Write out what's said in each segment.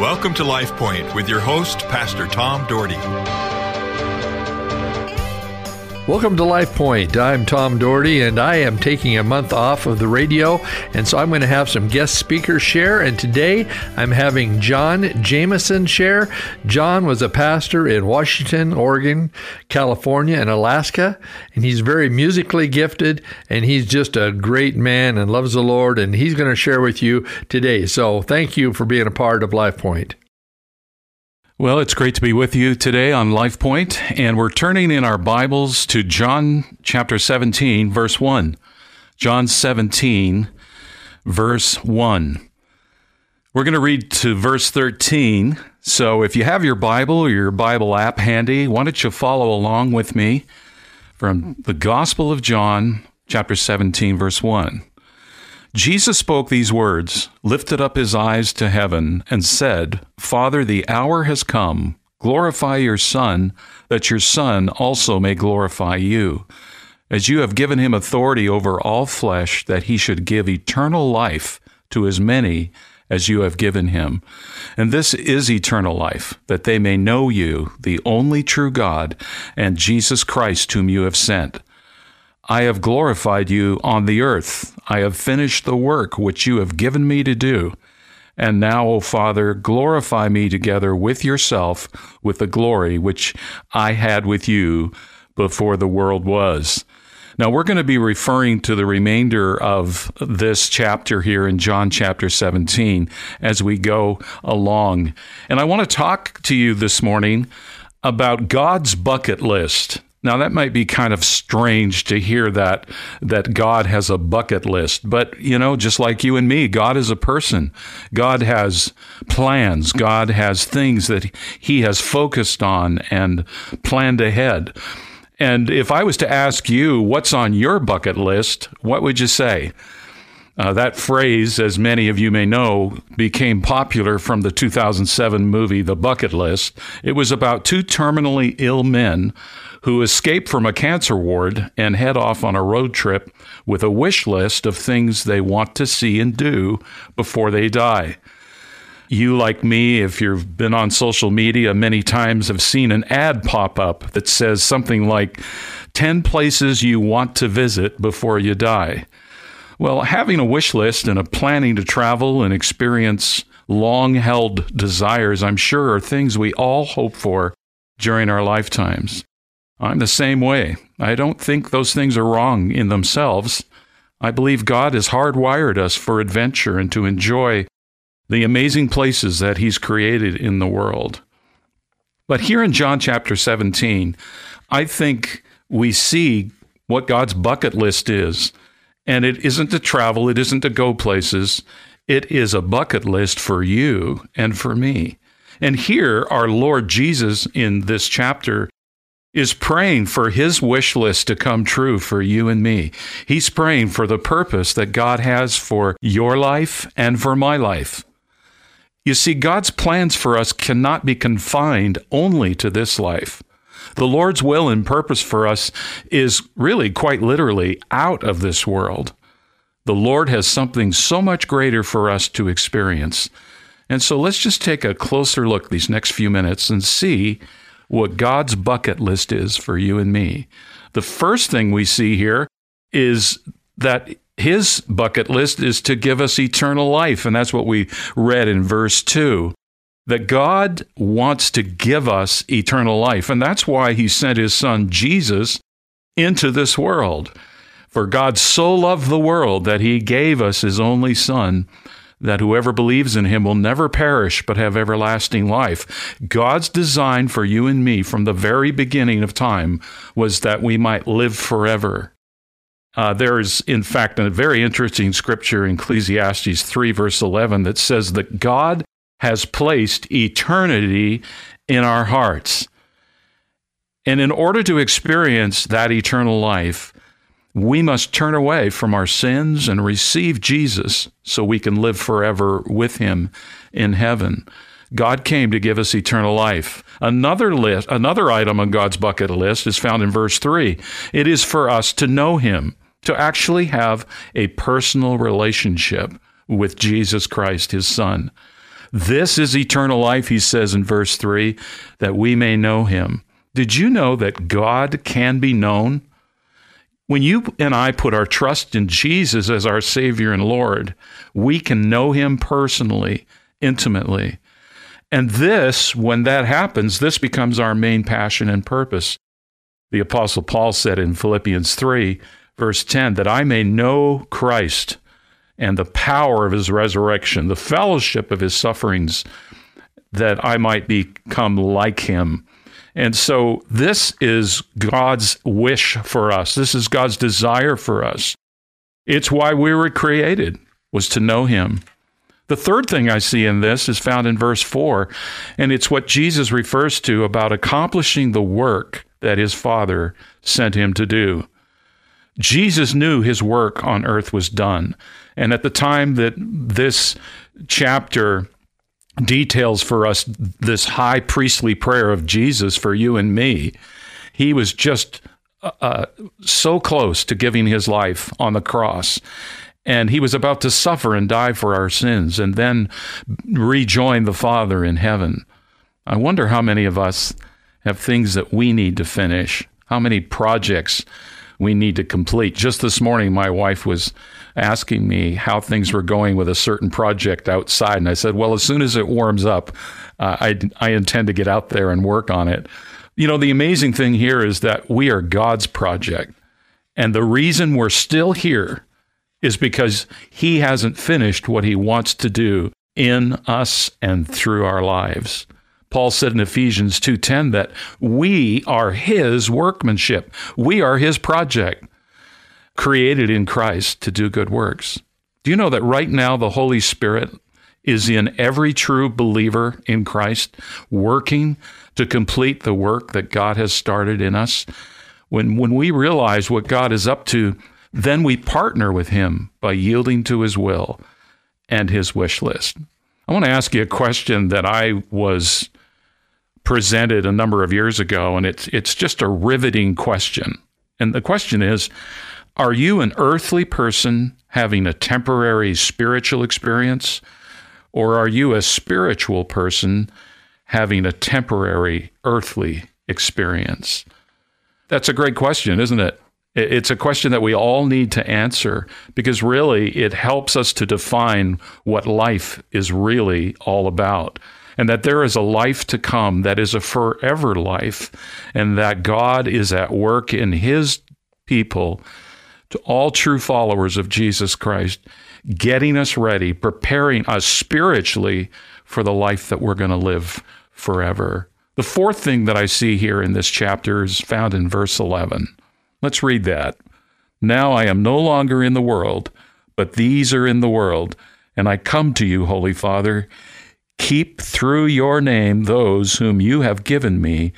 Welcome to Life Point with your host, Pastor Tom Dougherty. Welcome to Life Point. I'm Tom Dougherty, and I am taking a month off of the radio, and so I'm going to have some guest speakers share. And today I'm having John Jamieson share. John was a pastor in Washington, Oregon, California, and Alaska, and he's very musically gifted, and he's just a great man and loves the Lord, and he's going to share with you today. So thank you for being a part of Life Point. Well, it's great to be with you today on Life Point, and we're turning in our Bibles to John chapter 17, verse 1. John 17, verse 1. We're going to read to verse 13. So if you have your Bible or your Bible app handy, why don't you follow along with me from the Gospel of John, chapter 17, verse 1. Jesus spoke these words, lifted up his eyes to heaven, and said, Father, the hour has come. Glorify your Son, that your Son also may glorify you. As you have given him authority over all flesh, that he should give eternal life to as many as you have given him. And this is eternal life, that they may know you, the only true God, and Jesus Christ, whom you have sent. I have glorified you on the earth. I have finished the work which you have given me to do. And now, O Father, glorify me together with yourself with the glory which I had with you before the world was. Now, we're going to be referring to the remainder of this chapter here in John chapter 17 as we go along. And I want to talk to you this morning about God's bucket list. Now that might be kind of strange to hear that that God has a bucket list, but you know, just like you and me, God is a person. God has plans. God has things that he has focused on and planned ahead. And if I was to ask you what's on your bucket list, what would you say? Uh, that phrase, as many of you may know, became popular from the 2007 movie The Bucket List. It was about two terminally ill men who escape from a cancer ward and head off on a road trip with a wish list of things they want to see and do before they die. You, like me, if you've been on social media many times, have seen an ad pop up that says something like 10 places you want to visit before you die. Well, having a wish list and a planning to travel and experience long held desires, I'm sure, are things we all hope for during our lifetimes. I'm the same way. I don't think those things are wrong in themselves. I believe God has hardwired us for adventure and to enjoy the amazing places that He's created in the world. But here in John chapter 17, I think we see what God's bucket list is. And it isn't to travel, it isn't to go places. It is a bucket list for you and for me. And here, our Lord Jesus in this chapter is praying for his wish list to come true for you and me. He's praying for the purpose that God has for your life and for my life. You see, God's plans for us cannot be confined only to this life. The Lord's will and purpose for us is really quite literally out of this world. The Lord has something so much greater for us to experience. And so let's just take a closer look these next few minutes and see what God's bucket list is for you and me. The first thing we see here is that his bucket list is to give us eternal life. And that's what we read in verse 2 that God wants to give us eternal life. And that's why he sent his son Jesus into this world. For God so loved the world that he gave us his only son that whoever believes in him will never perish but have everlasting life. God's design for you and me from the very beginning of time was that we might live forever. Uh, there is, in fact, a very interesting scripture in Ecclesiastes 3, verse 11, that says that God has placed eternity in our hearts. And in order to experience that eternal life, we must turn away from our sins and receive Jesus so we can live forever with him in heaven. God came to give us eternal life. Another list, another item on God's bucket list is found in verse 3. It is for us to know him, to actually have a personal relationship with Jesus Christ his son. This is eternal life, he says in verse 3, that we may know him. Did you know that God can be known? When you and I put our trust in Jesus as our Savior and Lord, we can know Him personally, intimately. And this, when that happens, this becomes our main passion and purpose. The Apostle Paul said in Philippians 3, verse 10, that I may know Christ and the power of His resurrection, the fellowship of His sufferings, that I might become like Him and so this is God's wish for us. This is God's desire for us. It's why we were created was to know him. The third thing I see in this is found in verse 4, and it's what Jesus refers to about accomplishing the work that his Father sent him to do. Jesus knew his work on earth was done. And at the time that this chapter details for us this high priestly prayer of Jesus for you and me. He was just uh, uh, so close to giving his life on the cross. And he was about to suffer and die for our sins and then rejoin the Father in heaven. I wonder how many of us have things that we need to finish, how many projects we need to complete. Just this morning, my wife was asking me how things were going with a certain project outside. And I said, well, as soon as it warms up, uh, I, I intend to get out there and work on it. You know, the amazing thing here is that we are God's project. And the reason we're still here is because He hasn't finished what He wants to do in us and through our lives. Paul said in Ephesians 2:10 that we are his workmanship. We are his project created in Christ to do good works. Do you know that right now the Holy Spirit is in every true believer in Christ working to complete the work that God has started in us? When when we realize what God is up to, then we partner with him by yielding to his will and his wish list. I want to ask you a question that I was presented a number of years ago, and it's it's just a riveting question. And the question is, are you an earthly person having a temporary spiritual experience, or are you a spiritual person having a temporary earthly experience? That's a great question, isn't it? It's a question that we all need to answer because really it helps us to define what life is really all about and that there is a life to come that is a forever life, and that God is at work in His people, to all true followers of Jesus Christ, getting us ready, preparing us spiritually for the life that we're going to live forever. The fourth thing that I see here in this chapter is found in verse 11. Let's read that. Now I am no longer in the world, but these are in the world, and I come to you, Holy Father. Keep through your name those whom you have given me,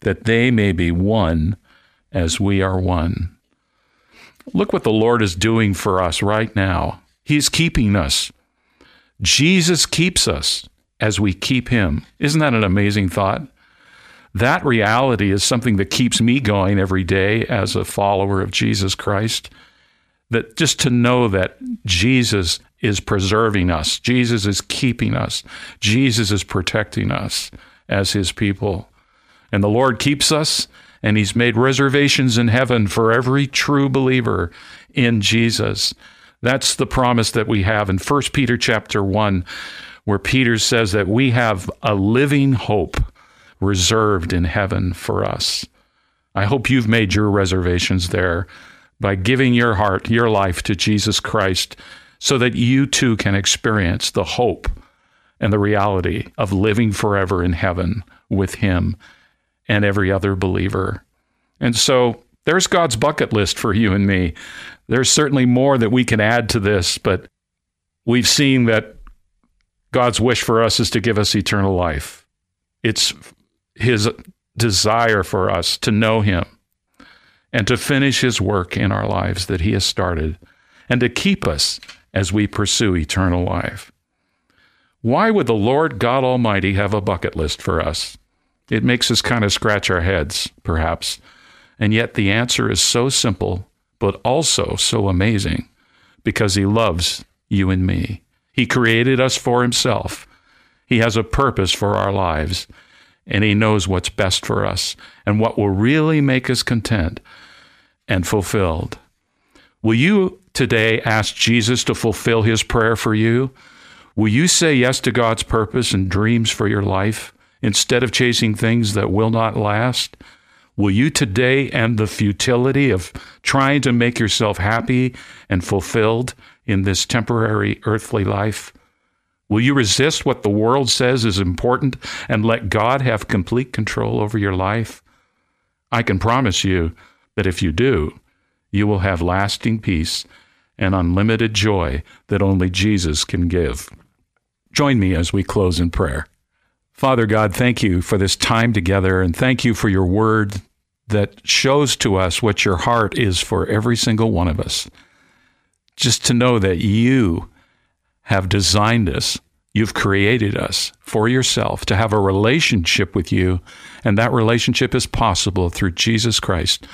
that they may be one as we are one. Look what the Lord is doing for us right now. He's keeping us. Jesus keeps us as we keep Him. Isn't that an amazing thought? That reality is something that keeps me going every day as a follower of Jesus Christ. That just to know that Jesus is preserving us. Jesus is keeping us. Jesus is protecting us as his people. And the Lord keeps us, and he's made reservations in heaven for every true believer in Jesus. That's the promise that we have in 1 Peter chapter 1 where Peter says that we have a living hope reserved in heaven for us. I hope you've made your reservations there by giving your heart, your life to Jesus Christ so that you too can experience the hope and the reality of living forever in heaven with Him and every other believer. And so there's God's bucket list for you and me. There's certainly more that we can add to this, but we've seen that God's wish for us is to give us eternal life. It's His desire for us to know Him and to finish His work in our lives that He has started and to keep us as we pursue eternal life. Why would the Lord God Almighty have a bucket list for us? It makes us kind of scratch our heads, perhaps. And yet the answer is so simple, but also so amazing because He loves you and me. He created us for Himself. He has a purpose for our lives, and He knows what's best for us and what will really make us content and fulfilled. Will you today ask Jesus to fulfill His prayer for you? Will you say yes to God's purpose and dreams for your life instead of chasing things that will not last? Will you today end the futility of trying to make yourself happy and fulfilled in this temporary earthly life? Will you resist what the world says is important and let God have complete control over your life? I can promise you that if you do, you will have lasting peace and unlimited joy that only Jesus can give. Join me as we close in prayer. Father God, thank you for this time together and thank you for your word that shows to us what your heart is for every single one of us. Just to know that you have designed us, you've created us for yourself to have a relationship with you, and that relationship is possible through Jesus Christ,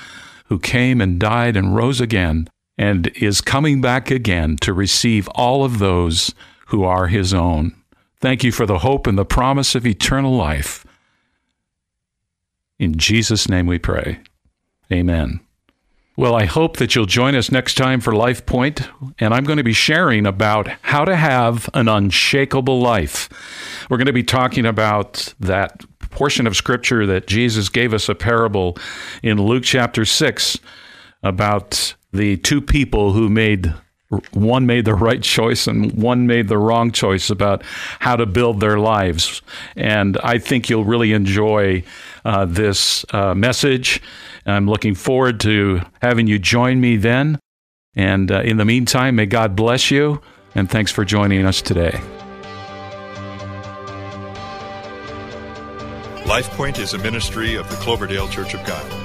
who came and died and rose again and is coming back again to receive all of those who are his own. Thank you for the hope and the promise of eternal life. In Jesus' name we pray. Amen. Well, I hope that you'll join us next time for Life Point, and I'm going to be sharing about how to have an unshakable life. We're going to be talking about that portion of Scripture that Jesus gave us a parable in Luke chapter 6 about the two people who made one made the right choice and one made the wrong choice about how to build their lives. And I think you'll really enjoy uh, this uh, message. I'm looking forward to having you join me then. And uh, in the meantime, may God bless you. And thanks for joining us today. LifePoint is a ministry of the Cloverdale Church of God.